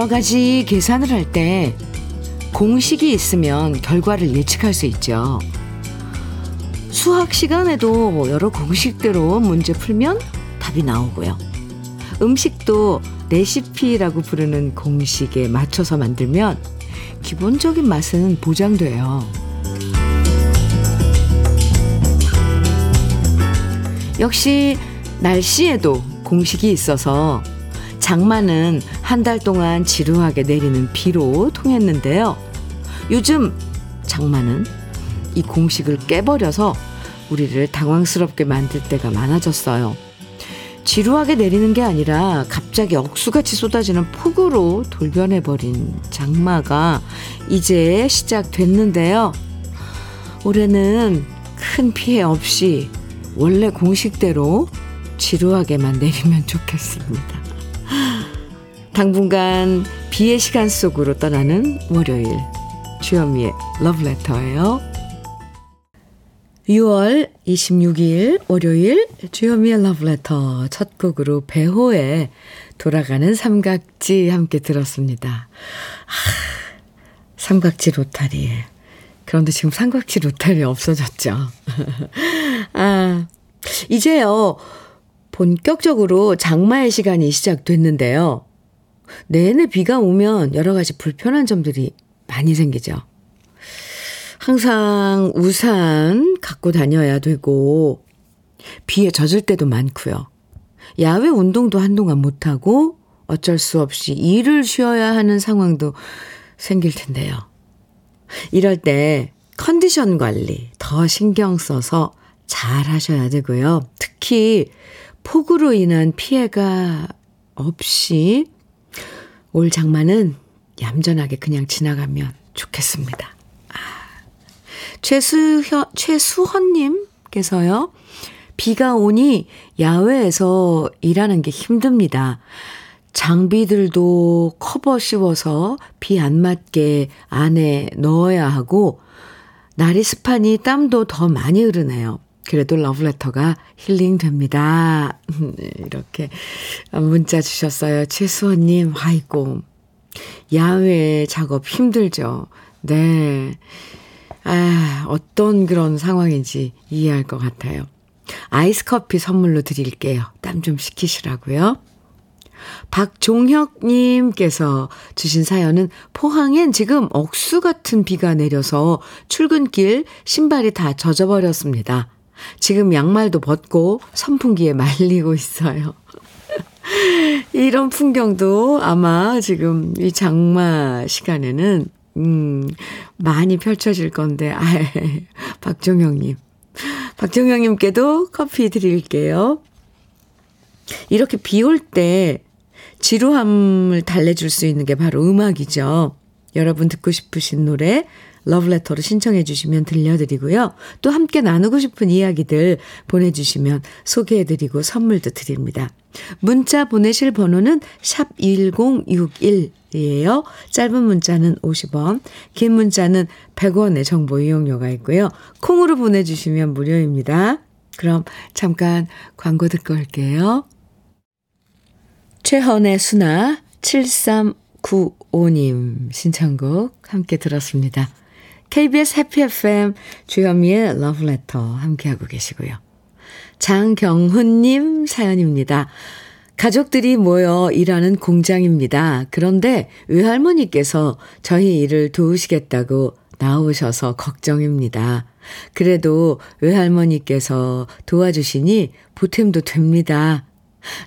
여러 가지 계산을 할 때 공식이 있으면 결과를 예측할 수 있죠. 수학 시간에도 여러 공식대로 문제 풀면 답이 나오고요. 음식도 레시피라고 부르는 공식에 맞춰서 만들면 기본적인 맛은 보장돼요. 역시 날씨에도 공식이 있어서 장마는 한 달 동안 지루하게 내리는 비로 통했는데요. 요즘 장마는 이 공식을 깨버려서 우리를 당황스럽게 만들 때가 많아졌어요. 지루하게 내리는 게 아니라 갑자기 억수같이 쏟아지는 폭우로 돌변해버린 장마가 이제 시작됐는데요. 올해는 큰 피해 없이 원래 공식대로 지루하게만 내리면 좋겠습니다. 당분간 비의 시간 속으로 떠나는 월요일 주현미의 러브레터예요. 6월 26일 월요일 주현미의 러브레터 첫 곡으로 배호의 돌아가는 삼각지 함께 들었습니다. 아, 삼각지 로타리. 그런데 지금 삼각지 로타리 없어졌죠. 아, 이제요, 본격적으로 장마의 시간이 시작됐는데요. 내내 비가 오면 여러 가지 불편한 점들이 많이 생기죠. 항상 우산 갖고 다녀야 되고, 비에 젖을 때도 많고요. 야외 운동도 한동안 못하고, 어쩔 수 없이 일을 쉬어야 하는 상황도 생길 텐데요. 이럴 때 컨디션 관리 더 신경 써서 잘 하셔야 되고요. 특히 폭우로 인한 피해가 없이 올 장마는 얌전하게 그냥 지나가면 좋겠습니다. 아, 최수현, 최수헌님께서요, 비가 오니 야외에서 일하는 게 힘듭니다. 장비들도 커버 씌워서 비 안 맞게 안에 넣어야 하고, 날이 습하니 땀도 더 많이 흐르네요. 그래도 러브레터가 힐링됩니다. 이렇게 문자 주셨어요. 최수원님, 아이고. 야외 작업 힘들죠. 네. 아, 어떤 그런 상황인지 이해할 것 같아요. 아이스 커피 선물로 드릴게요. 땀 좀 식히시라고요. 박종혁님께서 주신 사연은 포항엔 지금 억수 같은 비가 내려서 출근길 신발이 다 젖어버렸습니다. 지금 양말도 벗고 선풍기에 말리고 있어요. 이런 풍경도 아마 지금 이 장마 시간에는, 음, 많이 펼쳐질 건데, 아, 박종영님. 박종영님께도 커피 드릴게요. 이렇게 비 올 때 지루함을 달래줄 수 있는 게 바로 음악이죠. 여러분 듣고 싶으신 노래 러브레터로 신청해 주시면 들려드리고요. 또 함께 나누고 싶은 이야기들 보내주시면 소개해드리고 선물도 드립니다. 문자 보내실 번호는 샵 1061이에요. 짧은 문자는 50원, 긴 문자는 100원의 정보 이용료가 있고요. 콩으로 보내주시면 무료입니다. 그럼 잠깐 광고 듣고 올게요. 최헌의 수나 7395님 신청곡 함께 들었습니다. KBS 해피 FM 주현미의 러브레터 함께하고 계시고요. 장경훈님 사연입니다. 가족들이 모여 일하는 공장입니다. 그런데 외할머니께서 저희 일을 도우시겠다고 나오셔서 걱정입니다. 그래도 외할머니께서 도와주시니 보탬도 됩니다.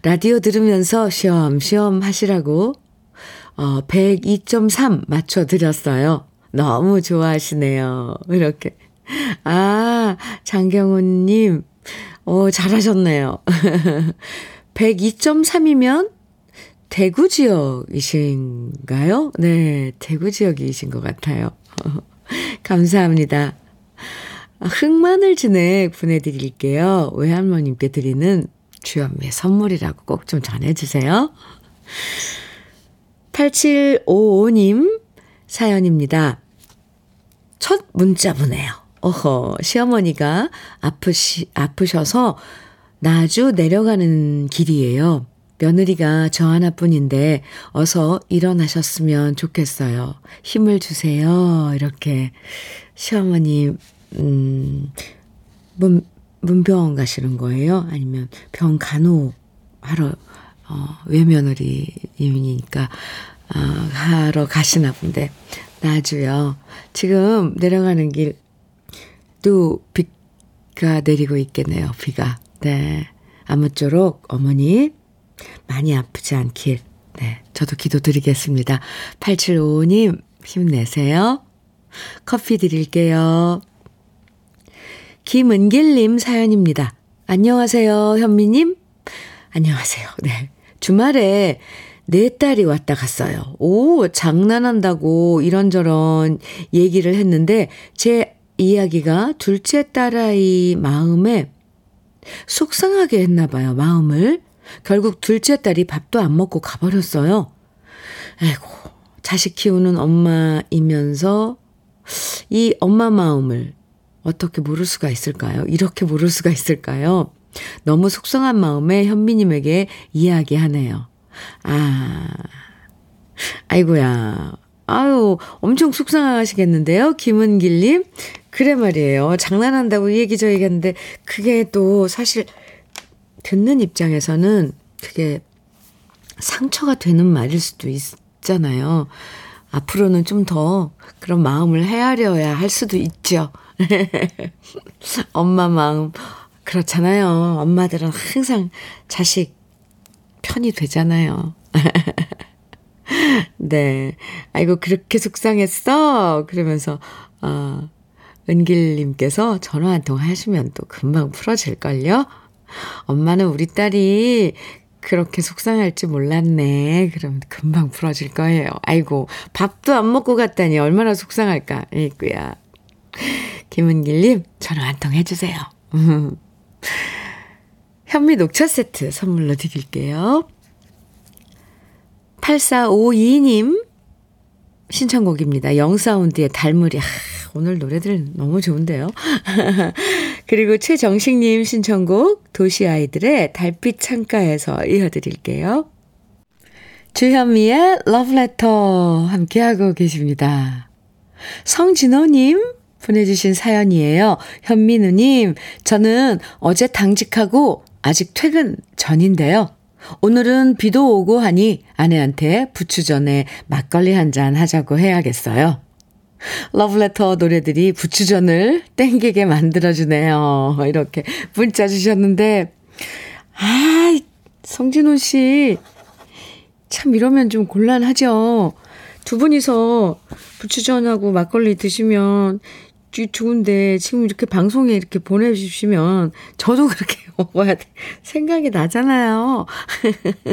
라디오 들으면서 쉬엄쉬엄 하시라고 어, 102.3 맞춰드렸어요. 너무 좋아하시네요. 이렇게. 아, 장경훈님, 어, 잘하셨네요. 102.3이면 대구 지역이신가요? 네, 대구 지역이신 것 같아요. 감사합니다. 흑마늘 진액 보내드릴게요. 외할머님께 드리는 주연미의 선물이라고 꼭 좀 전해주세요. 8755님 사연입니다. 첫 문자 보내요. 어허, 시어머니가 아프시, 아프셔서 나주 내려가는 길이에요. 며느리가 저 하나뿐인데 어서 일어나셨으면 좋겠어요. 힘을 주세요. 이렇게 시어머니 음, 문, 문병원 가시는 거예요? 아니면 병 간호하러 어, 외며느리님이니까 어, 하러 가시나 본데 나주요. 지금 내려가는 길 또 비가 내리고 있겠네요. 비가. 네. 아무쪼록 어머니 많이 아프지 않길. 네. 저도 기도드리겠습니다. 8755님 힘내세요. 커피 드릴게요. 김은길님 사연입니다. 안녕하세요, 현미님. 안녕하세요. 네. 주말에 내 딸이 왔다 갔어요. 오, 장난한다고 이런저런 얘기를 했는데 제 이야기가 둘째 딸아이 마음에 속상하게 했나 봐요, 마음을. 결국 둘째 딸이 밥도 안 먹고 가버렸어요. 아이고, 자식 키우는 엄마이면서 이 엄마 마음을 어떻게 모를 수가 있을까요? 이렇게 모를 수가 있을까요? 너무 속상한 마음에 현미님에게 이야기하네요. 아, 아이고야. 아유, 엄청 속상하시겠는데요? 김은길님? 그래 말이에요. 장난한다고 이 얘기 저 얘기했는데, 그게 또 사실, 듣는 입장에서는 그게 상처가 되는 말일 수도 있잖아요. 앞으로는 좀 더 그런 마음을 헤아려야 할 수도 있죠. 엄마 마음, 그렇잖아요. 엄마들은 항상 자식 편이 되잖아요. 네. 아이고, 그렇게 속상했어? 그러면서, 어, 은길님께서 전화 한 통 하시면 또 금방 풀어질걸요? 엄마는 우리 딸이 그렇게 속상할지 몰랐네. 그럼 금방 풀어질 거예요. 아이고, 밥도 안 먹고 갔다니 얼마나 속상할까. 에이구야. 김은길님, 전화 한 통 해주세요. 현미 녹차 세트 선물로 드릴게요. 8452님 신청곡입니다. 영사운드의 달무리. 아, 오늘 노래들 너무 좋은데요. 그리고 최정식님 신청곡 도시아이들의 달빛 창가에서 이어드릴게요. 주현미의 러브레터 함께하고 계십니다. 성진호님 보내주신 사연이에요. 현민우님, 저는 어제 당직하고 아직 퇴근 전인데요. 오늘은 비도 오고 하니 아내한테 부추 전에 막걸리 한 잔 하자고 해야겠어요. 러브레터 노래들이 부추전을 땡기게 만들어주네요. 이렇게 문자 주셨는데, 아, 성진호 씨, 참 이러면 좀 곤란하죠. 두 분이서 부추전하고 막걸리 드시면 좋은데 지금 이렇게 방송에 이렇게 보내주시면 저도 그렇게 먹어야 돼. 생각이 나잖아요.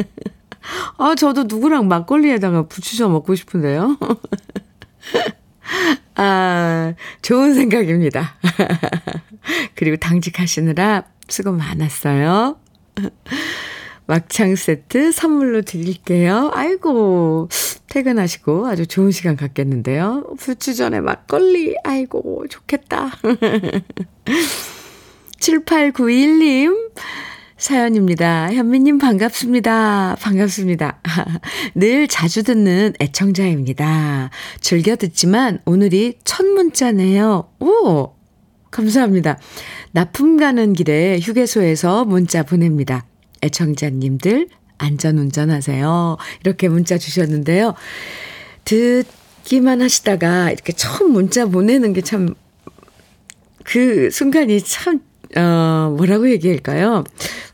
아, 저도 누구랑 막걸리에다가 부추져 먹고 싶은데요. 아, 좋은 생각입니다. 그리고 당직하시느라 수고 많았어요. 막창 세트 선물로 드릴게요. 아이고, 퇴근하시고 아주 좋은 시간 갖겠는데요. 부추전에 막걸리, 아이고, 좋겠다. 7891님, 사연입니다. 현미님 반갑습니다. 반갑습니다. 늘 자주 듣는 애청자입니다. 즐겨 듣지만 오늘이 첫 문자네요. 오! 감사합니다. 납품 가는 길에 휴게소에서 문자 보냅니다. 애청자님들 안전 운전 하세요. 이렇게 문자 주셨는데요. 듣기만 하시다가 이렇게 처음 문자 보내는 게 참, 그 순간이 참, 어, 뭐라고 얘기할까요?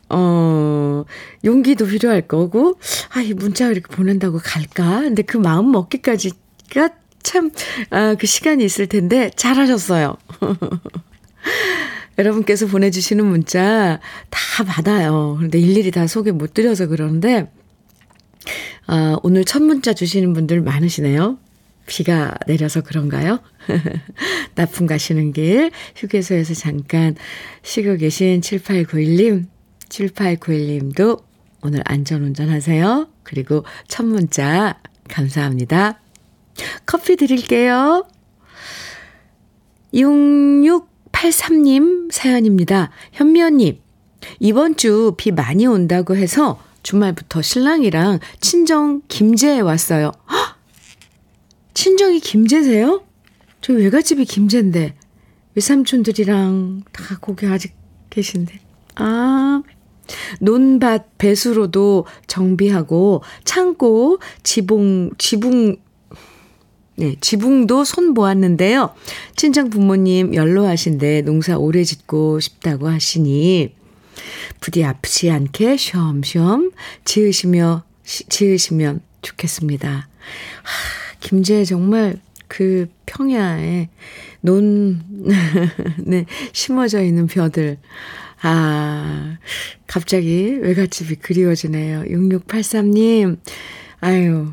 어, 용기도 필요할 거고, 아, 이 문자 이렇게 보낸다고 갈까? 근데 그 마음 먹기까지가 참, 아, 그 시간이 있을 텐데, 잘하셨어요. 여러분께서 보내주시는 문자 다 받아요. 그런데 일일이 다 소개 못 드려서 그러는데, 아, 오늘 첫 문자 주시는 분들 많으시네요. 비가 내려서 그런가요? 납품 가시는 길, 휴게소에서 잠깐 쉬고 계신 7891님, 7891님도 오늘 안전 운전 하세요. 그리고 첫 문자 감사합니다. 커피 드릴게요. 66 83님 사연입니다. 현미 언님, 이번 주 비 많이 온다고 해서 주말부터 신랑이랑 친정 김제에 왔어요. 헉! 친정이 김제세요? 저 외갓집이 김제인데 외삼촌들이랑 다 거기 아직 계신데. 아, 논밭 배수로도 정비하고 창고 지붕 지붕 네, 지붕도 손 보았는데요. 친정 부모님 연로하신데 농사 오래 짓고 싶다고 하시니 부디 아프지 않게 쉬엄쉬엄 지으시며 지으시면 좋겠습니다. 하, 김제 정말 그 평야에 논, 네, 심어져 있는 벼들. 아, 갑자기 외갓집이 그리워지네요. 6683님, 아유,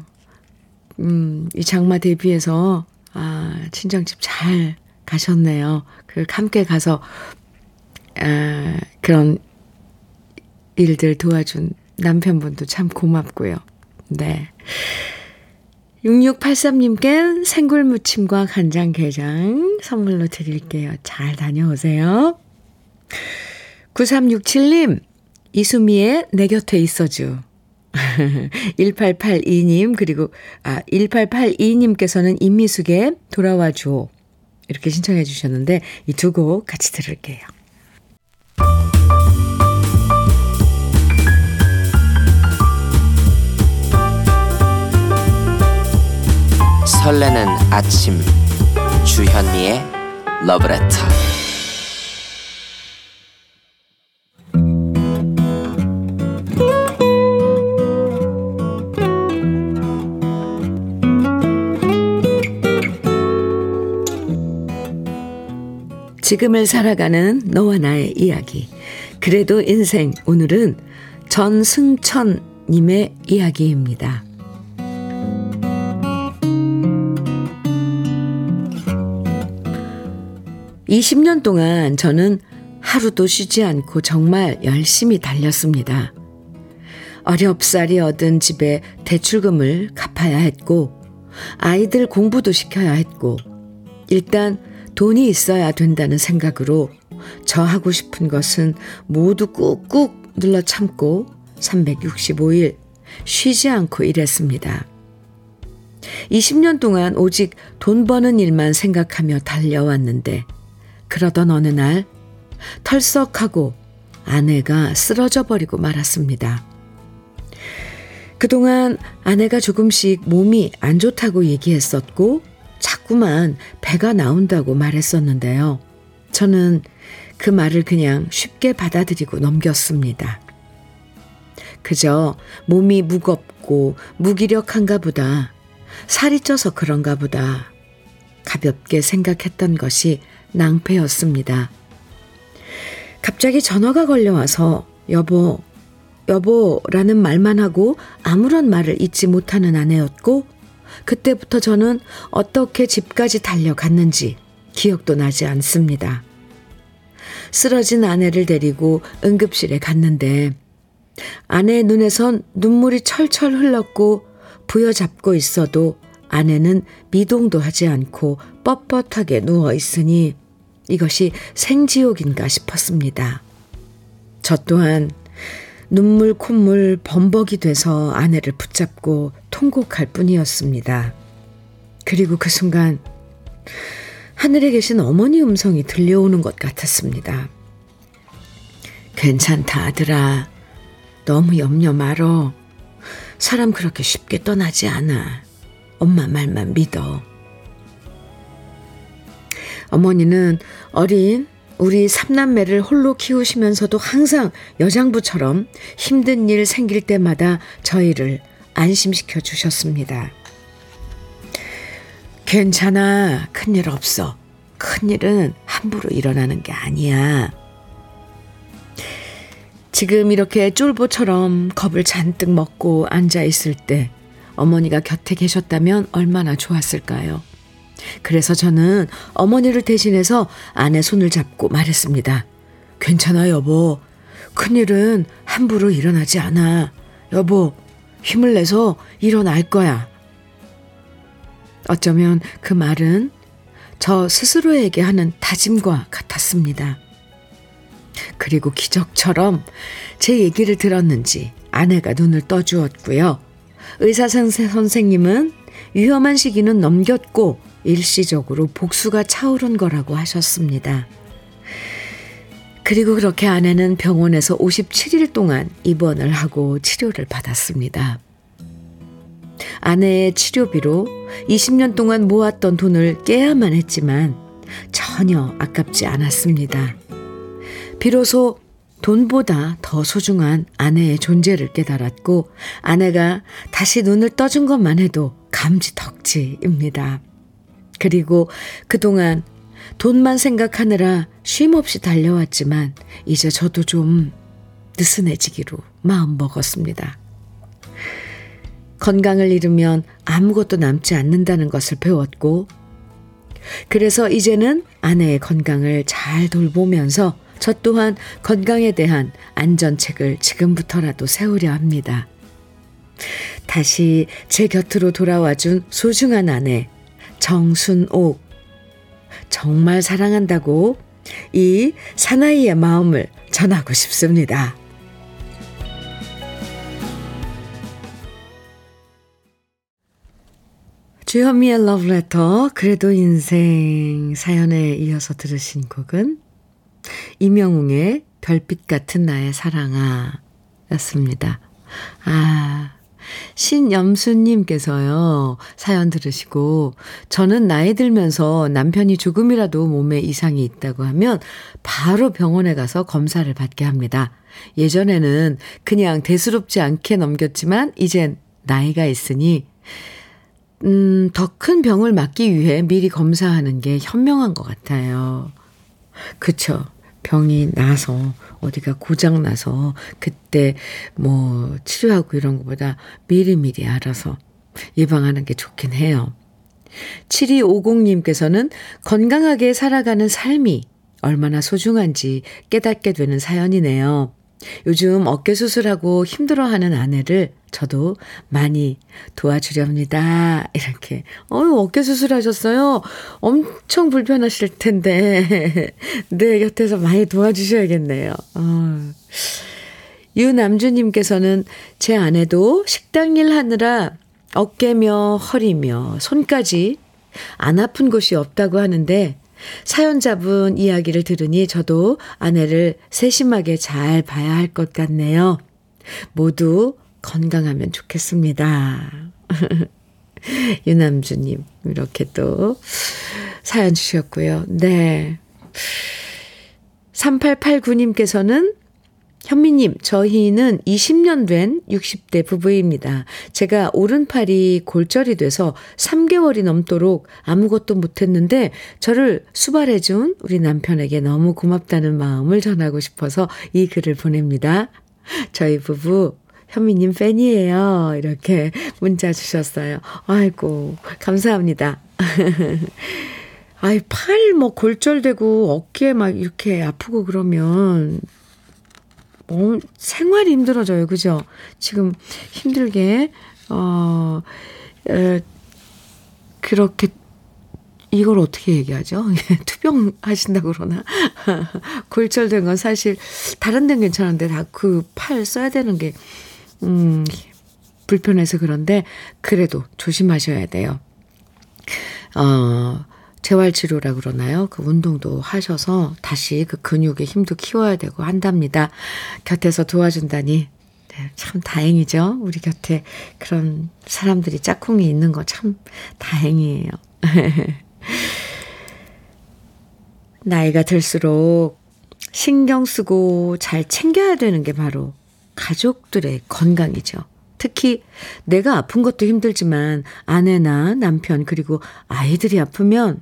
음, 이 장마 대비해서, 아, 친정집 잘 가셨네요. 그, 함께 가서, 아, 그런 일들 도와준 남편분도 참 고맙고요. 네. 6683님께 생굴무침과 간장게장 선물로 드릴게요. 잘 다녀오세요. 9367님, 이수미의 내 곁에 있어주. 1882님, 그리고, 아, 1882님께서는 임미숙의 돌아와 줘. 이렇게 신청해 주셨는데, 이 두 곡 같이 들을게요. 설레는 아침 주현미의 러브레터 지금을 살아가는 너와 나의 이야기. 그래도 인생 오늘은 전승천 님의 이야기입니다. 20년 동안 저는 하루도 쉬지 않고 정말 열심히 달렸습니다. 어렵사리 얻은 집에 대출금을 갚아야 했고, 아이들 공부도 시켜야 했고, 일단 돈이 있어야 된다는 생각으로 저 하고 싶은 것은 모두 꾹꾹 눌러 참고 365일 쉬지 않고 일했습니다. 20년 동안 오직 돈 버는 일만 생각하며 달려왔는데 그러던 어느 날 털썩하고 아내가 쓰러져 버리고 말았습니다. 그동안 아내가 조금씩 몸이 안 좋다고 얘기했었고 자꾸만 배가 나온다고 말했었는데요. 저는 그 말을 그냥 쉽게 받아들이고 넘겼습니다. 그저 몸이 무겁고 무기력한가 보다, 살이 쪄서 그런가 보다, 가볍게 생각했던 것이 낭패였습니다. 갑자기 전화가 걸려와서 여보, 여보라는 말만 하고 아무런 말을 잊지 못하는 아내였고 그때부터 저는 어떻게 집까지 달려갔는지 기억도 나지 않습니다. 쓰러진 아내를 데리고 응급실에 갔는데 아내의 눈에선 눈물이 철철 흘렀고 부여잡고 있어도 아내는 미동도 하지 않고 뻣뻣하게 누워 있으니 이것이 생지옥인가 싶었습니다. 저 또한 눈물 콧물 범벅이 돼서 아내를 붙잡고 통곡할 뿐이었습니다. 그리고 그 순간 하늘에 계신 어머니 음성이 들려오는 것 같았습니다. 괜찮다, 아들아. 너무 염려 말어. 사람 그렇게 쉽게 떠나지 않아. 엄마 말만 믿어. 어머니는 어린 우리 삼남매를 홀로 키우시면서도 항상 여장부처럼 힘든 일 생길 때마다 저희를 안심시켜 주셨습니다. 괜찮아. 큰일 없어. 큰일은 함부로 일어나는 게 아니야. 지금 이렇게 쫄보처럼 겁을 잔뜩 먹고 앉아 있을 때 어머니가 곁에 계셨다면 얼마나 좋았을까요? 그래서 저는 어머니를 대신해서 아내 손을 잡고 말했습니다. 괜찮아, 여보. 큰일은 함부로 일어나지 않아. 여보, 힘을 내서 일어날 거야. 어쩌면 그 말은 저 스스로에게 하는 다짐과 같았습니다. 그리고 기적처럼 제 얘기를 들었는지 아내가 눈을 떠주었고요. 의사 선생님은 위험한 시기는 넘겼고 일시적으로 복수가 차오른 거라고 하셨습니다. 그리고 그렇게 아내는 병원에서 57일 동안 입원을 하고 치료를 받았습니다. 아내의 치료비로 20년 동안 모았던 돈을 깨야만 했지만 전혀 아깝지 않았습니다. 비로소 돈보다 더 소중한 아내의 존재를 깨달았고 아내가 다시 눈을 떠준 것만 해도 감지덕지입니다. 그리고 그동안 돈만 생각하느라 쉼없이 달려왔지만 이제 저도 좀 느슨해지기로 마음 먹었습니다. 건강을 잃으면 아무것도 남지 않는다는 것을 배웠고, 그래서 이제는 아내의 건강을 잘 돌보면서 저 또한 건강에 대한 안전책을 지금부터라도 세우려 합니다. 다시 제 곁으로 돌아와 준 소중한 아내, 정순옥. 정말 사랑한다고 이 사나이의 마음을 전하고 싶습니다. 주현미의 러브레터, 그래도 인생 사연에 이어서 들으신 곡은 이명웅의 별빛 같은 나의 사랑아 였습니다. 아, 신염수님께서요, 사연 들으시고, 저는 나이 들면서 남편이 조금이라도 몸에 이상이 있다고 하면 바로 병원에 가서 검사를 받게 합니다. 예전에는 그냥 대수롭지 않게 넘겼지만, 이젠 나이가 있으니, 음, 더 큰 병을 막기 위해 미리 검사하는 게 현명한 것 같아요. 그쵸. 병이 나서 어디가 고장 나서 그때 뭐 치료하고 이런 것보다 미리미리 알아서 예방하는 게 좋긴 해요. 7250님께서는 건강하게 살아가는 삶이 얼마나 소중한지 깨닫게 되는 사연이네요. 요즘 어깨 수술하고 힘들어하는 아내를 저도 많이 도와주렵니다. 이렇게. 어유 어깨 수술하셨어요? 엄청 불편하실 텐데. 내 곁에서 많이 도와주셔야겠네요. 어. 유남주님께서는 제 아내도 식당 일 하느라 어깨며 허리며 손까지 안 아픈 곳이 없다고 하는데 사연자분 이야기를 들으니 저도 아내를 세심하게 잘 봐야 할 것 같네요. 모두 건강하면 좋겠습니다. 유남주님, 이렇게 또 사연 주셨고요. 네. 3889님께서는 현미님, 저희는 20년 된 60대 부부입니다. 제가 오른팔이 골절이 돼서 3개월이 넘도록 아무것도 못했는데 저를 수발해준 우리 남편에게 너무 고맙다는 마음을 전하고 싶어서 이 글을 보냅니다. 저희 부부 현미님 팬이에요. 이렇게 문자 주셨어요. 아이고, 감사합니다. 아이, 팔 뭐 골절되고 어깨 막 이렇게 아프고 그러면 뭐 생활이 힘들어져요. 그죠? 지금 힘들게, 어, 에, 그렇게, 이걸 어떻게 얘기하죠? 투병 하신다고 그러나? 골절된 건 사실, 다른 데는 괜찮은데, 다 그 팔 써야 되는 게, 음, 불편해서 그런데, 그래도 조심하셔야 돼요. 어, 재활치료라 그러나요? 그 운동도 하셔서 다시 그 근육의 힘도 키워야 되고 한답니다. 곁에서 도와준다니 네, 참 다행이죠. 우리 곁에 그런 사람들이 짝꿍이 있는 거 참 다행이에요. 나이가 들수록 신경 쓰고 잘 챙겨야 되는 게 바로 가족들의 건강이죠. 특히 내가 아픈 것도 힘들지만 아내나 남편 그리고 아이들이 아프면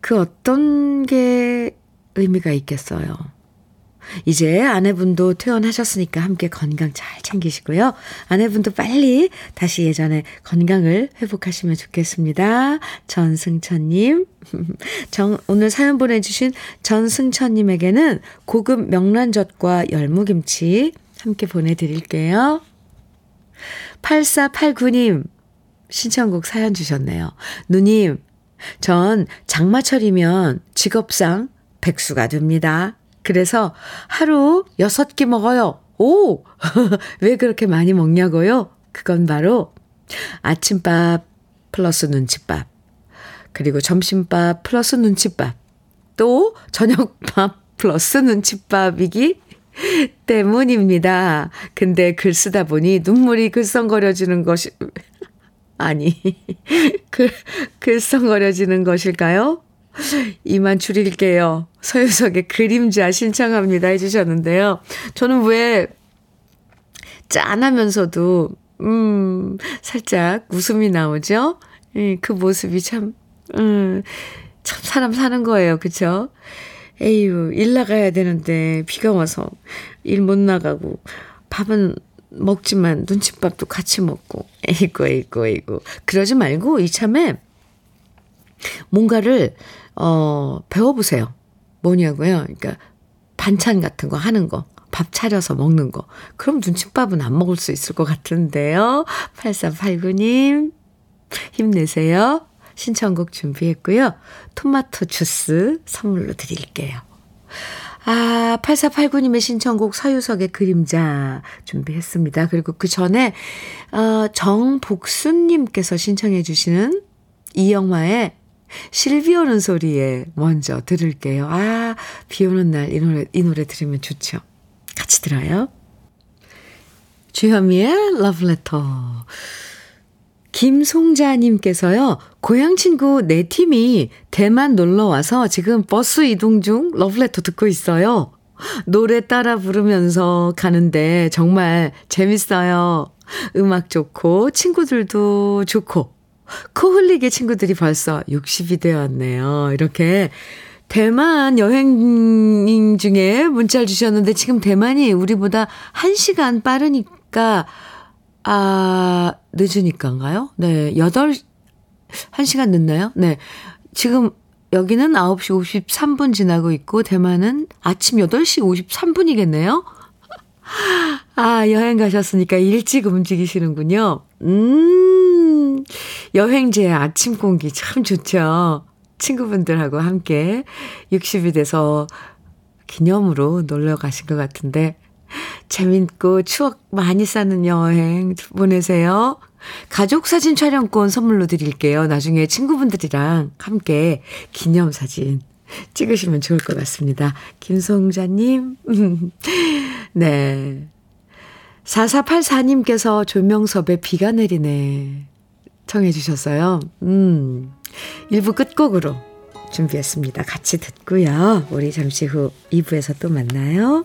그 어떤 게 의미가 있겠어요. 이제 아내분도 퇴원하셨으니까 함께 건강 잘 챙기시고요. 아내분도 빨리 다시 예전에 건강을 회복하시면 좋겠습니다. 전승천님. 정, 오늘 사연 보내주신 전승천님에게는 고급 명란젓과 열무김치 함께 보내드릴게요. 8489님, 신청곡 사연 주셨네요. 누님, 전 장마철이면 직업상 백수가 됩니다. 그래서 하루 6끼 먹어요. 오! 왜 그렇게 많이 먹냐고요? 그건 바로 아침밥 플러스 눈칫밥. 그리고 점심밥 플러스 눈칫밥. 또 저녁밥 플러스 눈칫밥이기 때문입니다. 근데 글 쓰다 보니 눈물이 글썽거려지는 것이, 아니, 글, 글썽거려지는 것일까요? 이만 줄일게요. 서유석의 그림자 신청합니다 해주셨는데요. 저는 왜 짠하면서도, 음, 살짝 웃음이 나오죠? 예, 그 모습이 참, 음, 참 사람 사는 거예요. 그쵸? 에휴, 일 나가야 되는데 비가 와서 일 못 나가고 밥은 먹지만 눈칫밥도 같이 먹고 에이구 에이구 에이구 그러지 말고 이참에 뭔가를 어 배워보세요. 뭐냐고요? 그러니까 반찬 같은 거 하는 거. 밥 차려서 먹는 거. 그럼 눈칫밥은 안 먹을 수 있을 것 같은데요. 8389님, 힘내세요. 신청곡 준비했고요. 토마토 주스 선물로 드릴게요. 아, 8489님의 신청곡 서유석의 그림자 준비했습니다. 그리고 그 전에, 어, 정복순님께서 신청해 주시는 이영화의 실비 오는 소리에 먼저 들을게요. 아, 비 오는 날 이 노래, 이 노래 들으면 좋죠. 같이 들어요. 주현미의 러브레터. 김송자님께서요, 고향 친구 네 팀이 대만 놀러 와서 지금 버스 이동 중 러브레터 듣고 있어요. 노래 따라 부르면서 가는데 정말 재밌어요. 음악 좋고, 친구들도 좋고, 코 흘리게 친구들이 벌써 60이 되었네요. 이렇게 대만 여행 중에 문자를 주셨는데 지금 대만이 우리보다 1시간 빠르니까 아, 늦으니까인가요? 네, 8, 1시간 늦나요? 네. 지금 여기는 9시 53분 지나고 있고, 대만은 아침 8시 53분이겠네요? 아, 여행 가셨으니까 일찍 움직이시는군요. 음, 여행지의 아침 공기 참 좋죠. 친구분들하고 함께 60이 돼서 기념으로 놀러 가신 것 같은데, 재밌고 추억 많이 쌓는 여행 보내세요. 가족 사진 촬영권 선물로 드릴게요. 나중에 친구분들이랑 함께 기념 사진 찍으시면 좋을 것 같습니다. 김송자님. 네. 4484님께서 조명섭의 비가 내리네. 청해 주셨어요. 음. 1부 끝곡으로 준비했습니다. 같이 듣고요. 우리 잠시 후 2부에서 또 만나요.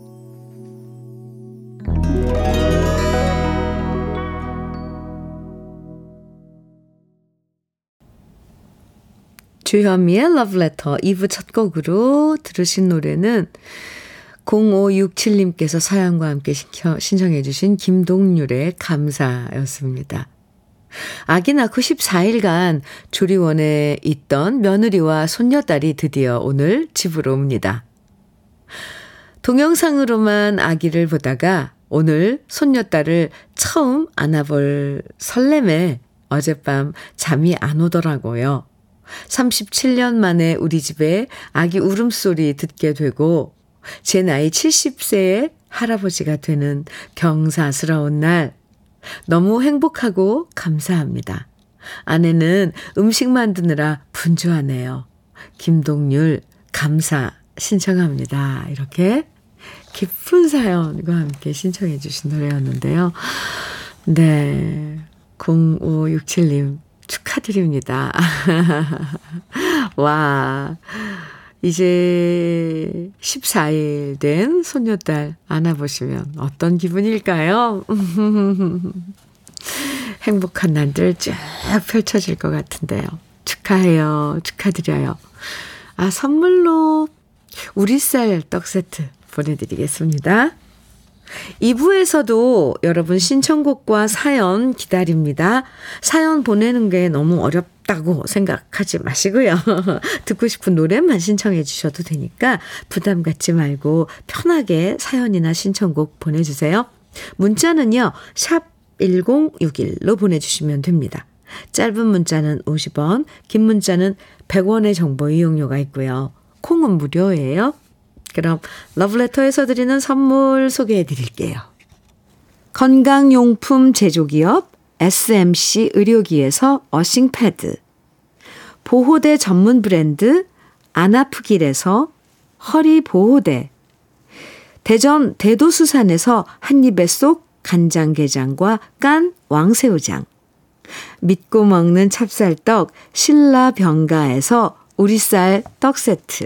주현미의 Love Letter 2부 첫 곡으로 들으신 노래는 0567님께서 사연과 함께 신청해 주신 김동률의 감사였습니다. 아기 낳고 14일간 조리원에 있던 며느리와 손녀딸이 드디어 오늘 집으로 옵니다. 동영상으로만 아기를 보다가 오늘 손녀딸을 처음 안아볼 설렘에 어젯밤 잠이 안 오더라고요. 37년 만에 우리 집에 아기 울음소리 듣게 되고 제 나이 70세의 할아버지가 되는 경사스러운 날 너무 행복하고 감사합니다. 아내는 음식 만드느라 분주하네요. 김동률 감사 신청합니다. 이렇게 깊은 사연과 함께 신청해 주신 노래였는데요. 네. 0567님 축하드립니다. 와. 이제 14일 된 손녀딸 안아보시면 어떤 기분일까요? 행복한 날들 쭉 펼쳐질 것 같은데요. 축하해요. 축하드려요. 아, 선물로 우리 쌀 떡 세트 보내드리겠습니다. 2부에서도 여러분 신청곡과 사연 기다립니다. 사연 보내는 게 너무 어렵다고 생각하지 마시고요. 듣고 싶은 노래만 신청해 주셔도 되니까 부담 갖지 말고 편하게 사연이나 신청곡 보내주세요. 문자는요, 샵 1061로 보내주시면 됩니다. 짧은 문자는 50원, 긴 문자는 100원의 정보 이용료가 있고요. 콩은 무료예요. 그럼 러브레터에서 드리는 선물 소개해 드릴게요. 건강용품 제조기업 SMC 의료기에서 어싱패드. 보호대 전문 브랜드 안아프길에서 허리보호대. 대전 대도수산에서 한입에 쏙 간장게장과 깐 왕새우장. 믿고 먹는 찹쌀떡 신라병가에서 우리쌀 떡 세트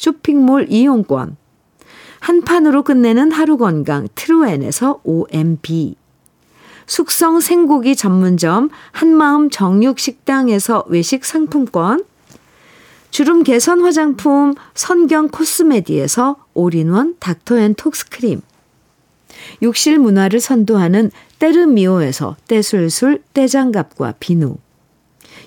쇼핑몰 이용권, 한 판으로 끝내는 하루 건강 트루엔에서 OMB, 숙성 생고기 전문점 한마음 정육식당에서 외식 상품권, 주름 개선 화장품 선경 코스메디에서 올인원 닥터앤톡스크림, 욕실 문화를 선도하는 때르미오에서 떼술술 떼장갑과 비누,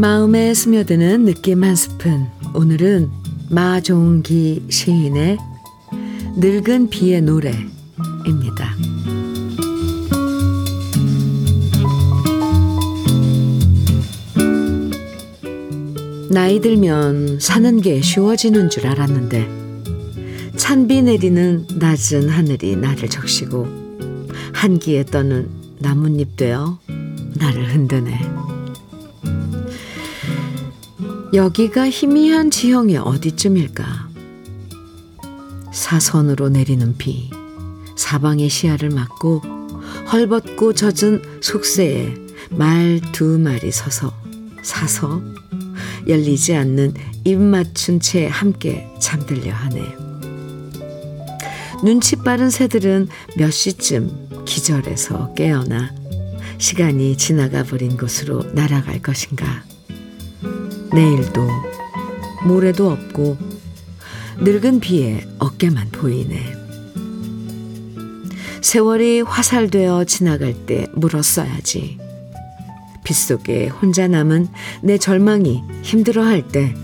마음에 스며드는 느낌 한 스푼. 오늘은 마종기 시인의 늙은 비의 노래입니다. 나이 들면 사는 게 쉬워지는 줄 알았는데 찬비 내리는 낮은 하늘이 나를 적시고 한기에 떠는 나뭇잎 되어 나를 흔드네. 여기가 희미한 지형의 어디쯤일까? 사선으로 내리는 비, 사방의 시야를 막고 헐벗고 젖은 속세에 말 두 마리 서서 사서 열리지 않는 입 맞춘 채 함께 잠들려 하네. 눈치 빠른 새들은 몇 시쯤 기절해서 깨어나 시간이 지나가 버린 곳으로 날아갈 것인가. 내일도 모레도 없고 늙은 비에 어깨만 보이네. 세월이 화살되어 지나갈 때 물었어야지. 빗속에 혼자 남은 내 절망이 힘들어할 때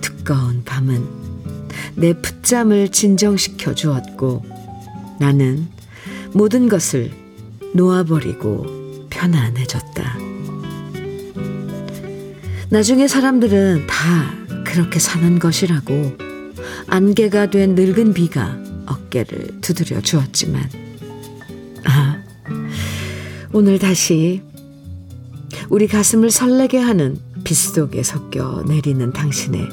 두꺼운 밤은 내 풋잠을 진정시켜 주었고 나는 모든 것을 놓아버리고 편안해졌다. 나중에 사람들은 다 그렇게 사는 것이라고 안개가 된 늙은 비가 어깨를 두드려 주었지만, 아, 오늘 다시 우리 가슴을 설레게 하는 빗 속에 섞여 내리는 당신의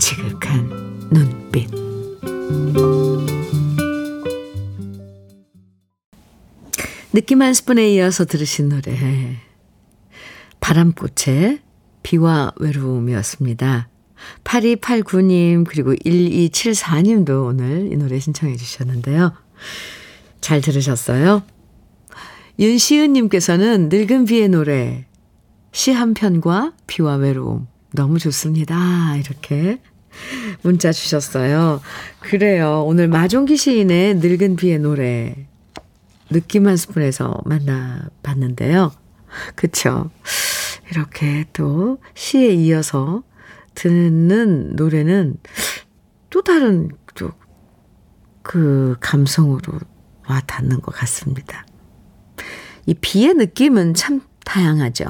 지극한 눈빛. 느낌 한 스푼에 이어서 들으신 노래. 바람꽃의 비와 외로움이었습니다. 8289님, 그리고 1274님도 오늘 이 노래 신청해 주셨는데요. 잘 들으셨어요? 윤시은님께서는 늙은 비의 노래, 시 한 편과 비와 외로움, 너무 좋습니다. 이렇게 문자 주셨어요. 그래요. 오늘 마종기 시인의 늙은 비의 노래, 느낌 한 스푼에서 만나봤는데요. 그쵸. 이렇게 또 시에 이어서 듣는 노래는 또 다른 또 그 감성으로 와 닿는 것 같습니다. 이 비의 느낌은 참 다양하죠.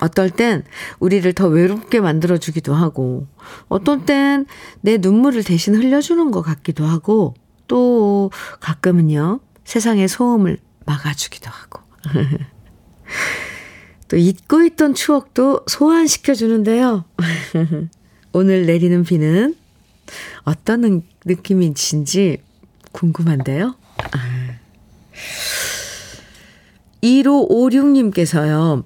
어떨 땐 우리를 더 외롭게 만들어주기도 하고, 어떨 땐 내 눈물을 대신 흘려주는 것 같기도 하고, 또 가끔은요, 세상의 소음을 막아주기도 하고. 또 잊고 있던 추억도 소환시켜 주는데요. 오늘 내리는 비는 어떤 느낌인지 궁금한데요. 1556님께서요.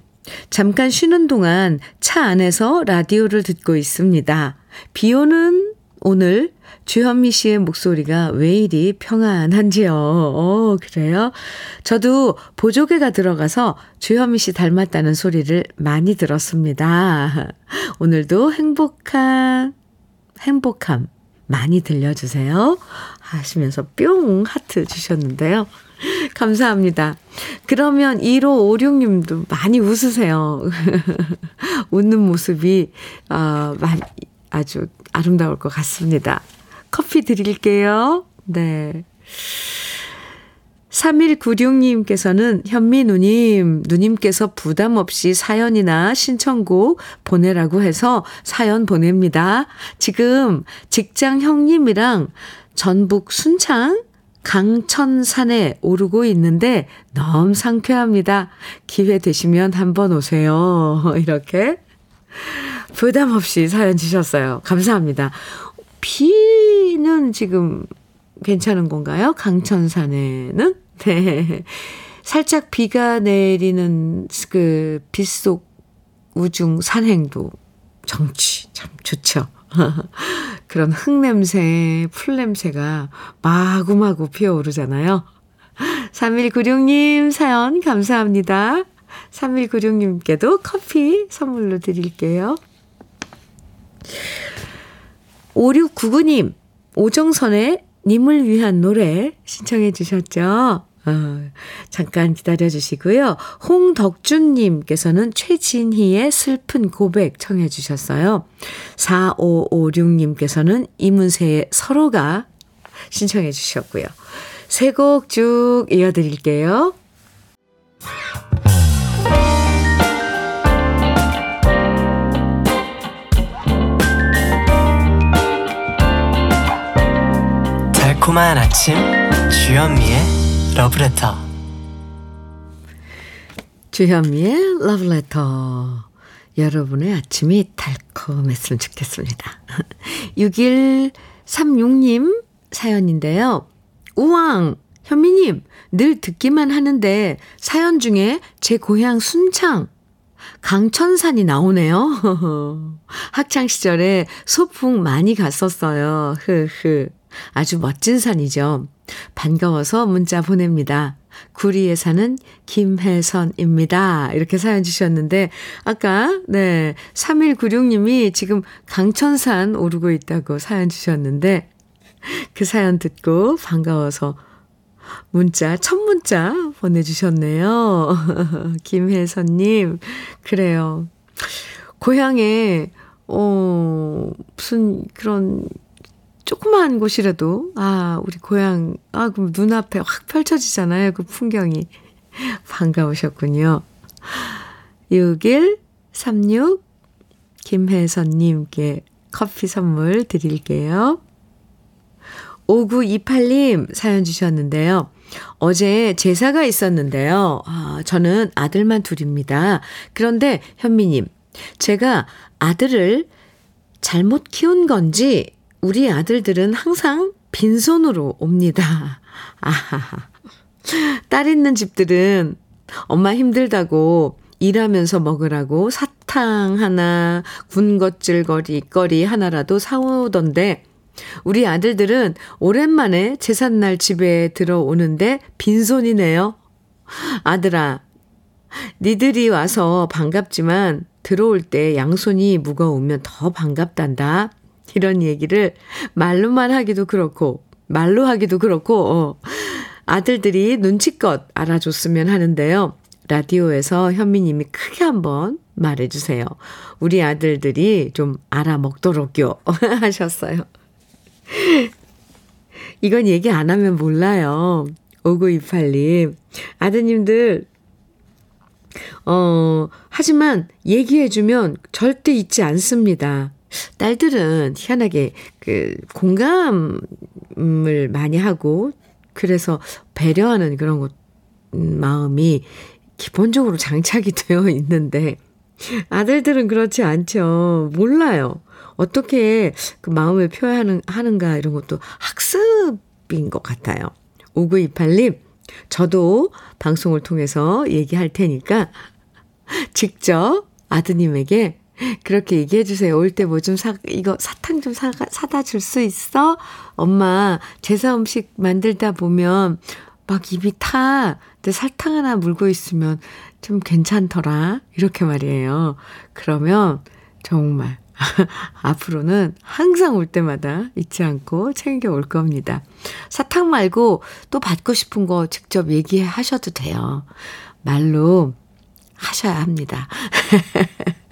잠깐 쉬는 동안 차 안에서 라디오를 듣고 있습니다. 비 오는 오늘 주현미 씨의 목소리가 왜 이리 평안한지요. 어, 그래요? 저도 보조개가 들어가서 주현미 씨 닮았다는 소리를 많이 들었습니다. 오늘도 행복한, 행복함 많이 들려주세요. 하시면서 뿅 하트 주셨는데요. 감사합니다. 그러면 1556님도 많이 웃으세요. 웃는 모습이, 어, 아주 아름다울 것 같습니다. 커피 드릴게요. 네. 3196님께서는 현미 누님, 누님께서 부담 없이 사연이나 신청곡 보내라고 해서 사연 보냅니다. 지금 직장 형님이랑 전북 순창 강천산에 오르고 있는데 너무 상쾌합니다. 기회 되시면 한번 오세요. 이렇게 부담 없이 사연 주셨어요. 감사합니다. 비는 지금 괜찮은 건가요? 강천산에는? 네. 살짝 비가 내리는 그 빗속 우중 산행도 정취 참 좋죠. 그런 흙냄새, 풀냄새가 마구마구 피어오르잖아요. 3196님 사연 감사합니다. 3196님께도 커피 선물로 드릴게요. 5699님, 오정선의 님을 위한 노래 신청해 주셨죠? 어, 잠깐 기다려 주시고요. 홍덕준님께서는 최진희의 슬픈 고백 청해 주셨어요. 4556님께서는 이문세의 서로가 신청해 주셨고요. 세 곡 쭉 이어드릴게요. 달콤한 아침 주현미의 러브레터 주현미의 러브레터 여러분의 아침이 달콤했으면 좋겠습니다. 6136님 사연인데요. 우왕 현미님 늘 듣기만 하는데 사연 중에 제 고향 순창 강천산이 나오네요. 학창 시절에 소풍 많이 갔었어요. 흐흐. 아주 멋진 산이죠. 반가워서 문자 보냅니다. 구리에 사는 김혜선입니다. 이렇게 사연 주셨는데, 아까, 네, 3196님이 지금 강천산 오르고 있다고 사연 주셨는데, 그 사연 듣고 반가워서 문자, 첫 문자 보내주셨네요. 김혜선님, 그래요. 고향에, 어, 무슨 그런 조그마한 곳이라도, 아, 우리 고향, 아, 그럼 눈앞에 확 펼쳐지잖아요. 그 풍경이. 반가우셨군요. 6136 김혜선님께 커피 선물 드릴게요. 5928님 사연 주셨는데요. 어제 제사가 있었는데요. 아, 저는 아들만 둘입니다. 그런데 현미님, 제가 아들을 잘못 키운 건지 우리 아들들은 항상 빈손으로 옵니다. 아하하. 딸 있는 집들은 엄마 힘들다고 일하면서 먹으라고 사탕 하나, 군것질거리 거리 하나라도 사오던데 우리 아들들은 오랜만에 제삿날 집에 들어오는데 빈손이네요. 아들아, 니들이 와서 반갑지만 들어올 때 양손이 무거우면 더 반갑단다. 이런 얘기를 말로만 하기도 그렇고, 말로 하기도 그렇고, 어, 아들들이 눈치껏 알아줬으면 하는데요. 라디오에서 현미님이 크게 한번 말해주세요. 우리 아들들이 좀 알아먹도록요. 하셨어요. 이건 얘기 안 하면 몰라요. 5928님. 아드님들, 어, 하지만 얘기해주면 절대 잊지 않습니다. 딸들은 희한하게 그 공감을 많이 하고 그래서 배려하는 그런 것, 음, 마음이 기본적으로 장착이 되어 있는데 아들들은 그렇지 않죠. 몰라요. 어떻게 그 마음을 표현하는, 하는가 이런 것도 학습인 것 같아요. 5928님, 저도 방송을 통해서 얘기할 테니까 직접 아드님에게 그렇게 얘기해 주세요. 올 때 뭐 좀 사, 이거 사탕 좀 사, 사다 줄 수 있어? 엄마, 제사 음식 만들다 보면 막 입이 타. 근데 설탕 하나 물고 있으면 좀 괜찮더라. 이렇게 말이에요. 그러면 정말 앞으로는 항상 올 때마다 잊지 않고 챙겨 올 겁니다. 사탕 말고 또 받고 싶은 거 직접 얘기하셔도 돼요. 말로 하셔야 합니다.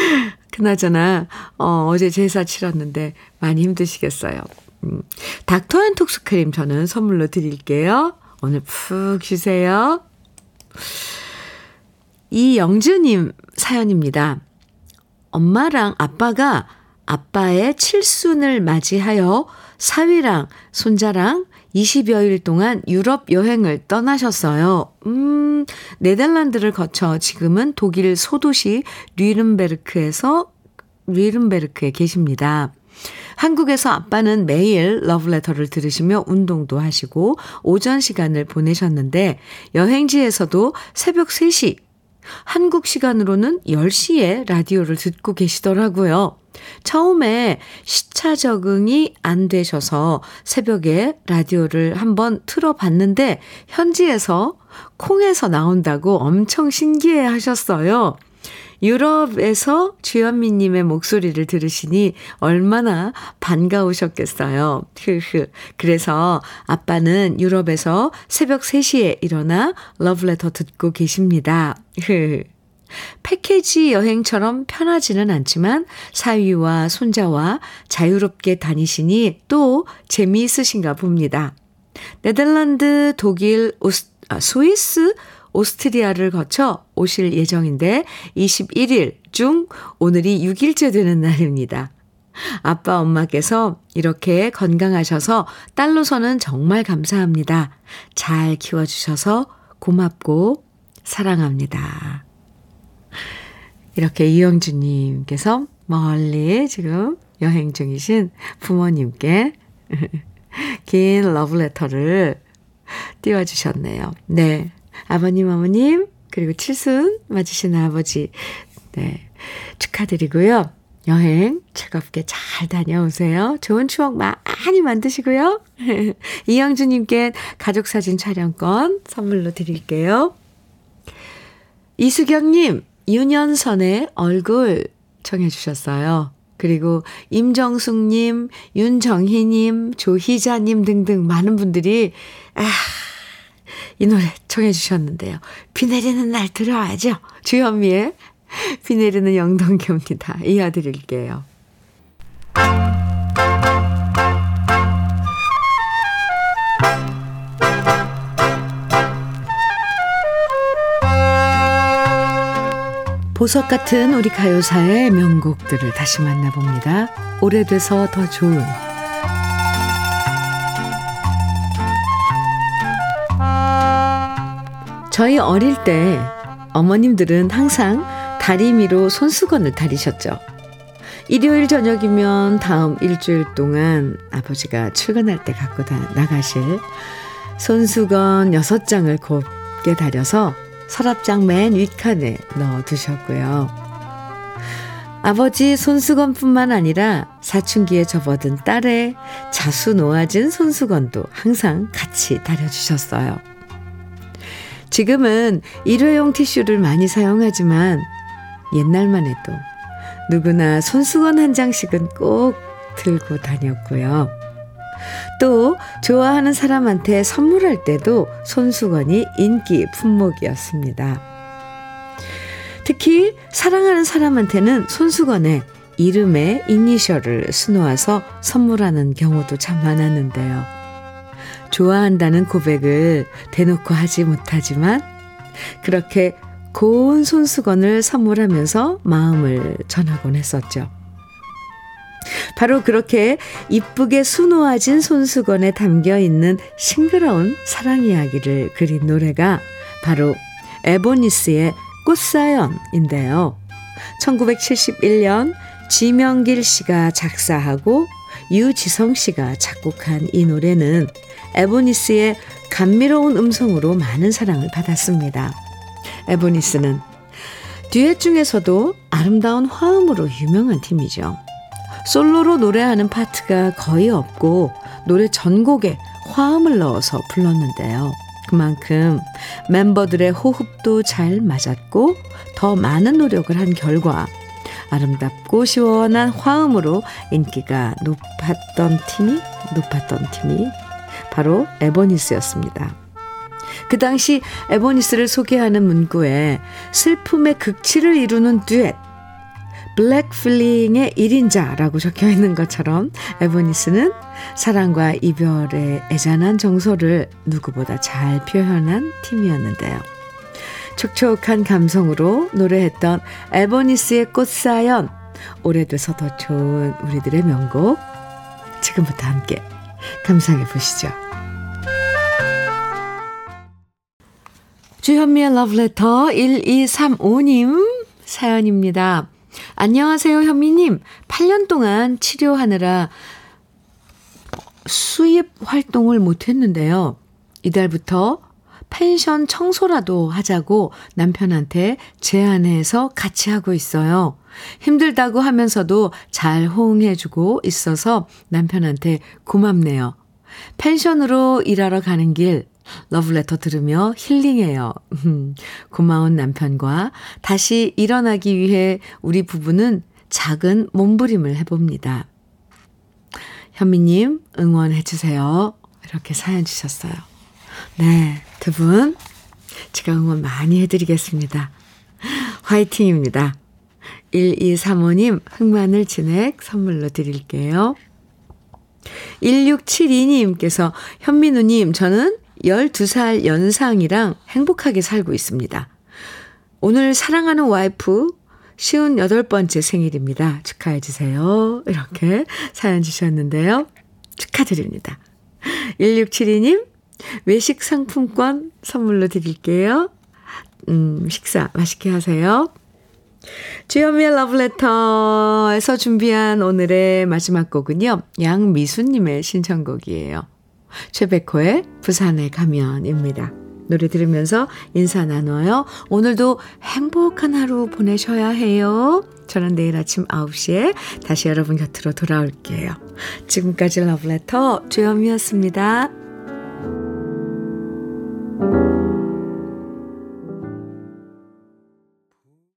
그나저나, 어, 어제 제사 치렀는데 많이 힘드시겠어요. 음, 닥터앤톡스 크림 저는 선물로 드릴게요. 오늘 푹 쉬세요. 이영주님 사연입니다. 엄마랑 아빠가 아빠의 칠순을 맞이하여 사위랑 손자랑 20여일 동안 유럽 여행을 떠나셨어요. 음, 네덜란드를 거쳐 지금은 독일 소도시 류른베르크에서 류른베르크에 계십니다. 한국에서 아빠는 매일 러브레터를 들으시며 운동도 하시고 오전 시간을 보내셨는데 여행지에서도 새벽 3시 한국 시간으로는 10시에 라디오를 듣고 계시더라고요. 처음에 시차 적응이 안 되셔서 새벽에 라디오를 한번 틀어봤는데 현지에서 콩에서 나온다고 엄청 신기해 하셨어요. 유럽에서 주현미님의 목소리를 들으시니 얼마나 반가우셨겠어요. 흐흐. 그래서 아빠는 유럽에서 새벽 3시에 일어나 러브레터 듣고 계십니다. 흐. 패키지 여행처럼 편하지는 않지만 사위와 손자와 자유롭게 다니시니 또 재미있으신가 봅니다. 네덜란드, 독일, 오스, 아, 스위스, 오스트리아를 거쳐 오실 예정인데 21일 중 오늘이 6일째 되는 날입니다. 아빠 엄마께서 이렇게 건강하셔서 딸로서는 정말 감사합니다. 잘 키워주셔서 고맙고 사랑합니다. 이렇게 이영주님께서 멀리 지금 여행 중이신 부모님께 긴 러브레터를 띄워주셨네요. 네. 아버님, 어머님, 그리고 칠순 맞으신 아버지, 네. 축하드리고요. 여행 즐겁게 잘 다녀오세요. 좋은 추억 많이 만드시고요. 이영주님께 가족사진 촬영권 선물로 드릴게요. 이수경님, 윤현선의 얼굴 청해 주셨어요. 그리고 임정숙님, 윤정희님, 조희자님 등등 많은 분들이, 아, 이 노래 청해 주셨는데요. 비 내리는 날 들어야죠. 주현미의 비 내리는 영동교입니다. 이어드릴게요. 보석 같은 우리 가요사의 명곡들을 다시 만나봅니다. 오래돼서 더 좋은 저희 어릴 때 어머님들은 항상 다리미로 손수건을 다리셨죠. 일요일 저녁이면 다음 일주일 동안 아버지가 출근할 때 갖고 다 나가실 손수건 6장을 곱게 다려서 서랍장 맨 윗칸에 넣어 두셨고요. 아버지 손수건뿐만 아니라 사춘기에 접어든 딸의 자수 놓아진 손수건도 항상 같이 다려주셨어요. 지금은 일회용 티슈를 많이 사용하지만 옛날만 해도 누구나 손수건 한 장씩은 꼭 들고 다녔고요. 또 좋아하는 사람한테 선물할 때도 손수건이 인기 품목이었습니다. 특히 사랑하는 사람한테는 손수건에 이름의 이니셜을 수놓아서 선물하는 경우도 참 많았는데요. 좋아한다는 고백을 대놓고 하지 못하지만 그렇게 고운 손수건을 선물하면서 마음을 전하곤 했었죠. 바로 그렇게 이쁘게 수놓아진 손수건에 담겨 있는 싱그러운 사랑 이야기를 그린 노래가 바로 에보니스의 꽃사연인데요. 1971년 지명길 씨가 작사하고 유지성 씨가 작곡한 이 노래는 에보니스의 감미로운 음성으로 많은 사랑을 받았습니다. 에보니스는 듀엣 중에서도 아름다운 화음으로 유명한 팀이죠. 솔로로 노래하는 파트가 거의 없고 노래 전곡에 화음을 넣어서 불렀는데요. 그만큼 멤버들의 호흡도 잘 맞았고 더 많은 노력을 한 결과 아름답고 시원한 화음으로 인기가 높았던 팀이 높았던 팀이 바로 에버니스였습니다. 그 당시 에버니스를 소개하는 문구에 슬픔의 극치를 이루는 듀엣 블랙필링의 1인자라고 적혀 있는 것처럼 에버니스는 사랑과 이별의 애잔한 정서를 누구보다 잘 표현한 팀이었는데요. 촉촉한 감성으로 노래했던 에버니스의 꽃사연 오래돼서 더 좋은 우리들의 명곡 지금부터 함께 감상해 보시죠. 주현미의 러브레터 1235님 사연입니다. 안녕하세요, 현미님. 8년 동안 치료하느라 수입 활동을 못했는데요. 이달부터 펜션 청소라도 하자고 남편한테 제안해서 같이 하고 있어요. 힘들다고 하면서도 잘 호응해주고 있어서 남편한테 고맙네요. 펜션으로 일하러 가는 길 러브레터 들으며 힐링해요. 고마운 남편과 다시 일어나기 위해 우리 부부는 작은 몸부림을 해봅니다. 현미님, 응원해주세요. 이렇게 사연 주셨어요. 네, 두 분, 제가 응원 많이 해드리겠습니다. 화이팅입니다. 1235님, 흑마늘 진액 선물로 드릴게요. 1672님께서 현민우님, 저는 12살 연상이랑 행복하게 살고 있습니다. 오늘 사랑하는 와이프 58번째 생일입니다. 축하해 주세요. 이렇게 사연 주셨는데요. 축하드립니다. 1672님, 외식 상품권 선물로 드릴게요. 음, 식사 맛있게 하세요. 주현미의 러브레터에서 준비한 오늘의 마지막 곡은요. 양미수님의 신청곡이에요. 최백호의 부산에 가면입니다. 노래 들으면서 인사 나눠요. 오늘도 행복한 하루 보내셔야 해요. 저는 내일 아침 9시에 다시 여러분 곁으로 돌아올게요. 지금까지 러브레터 주현미였습니다.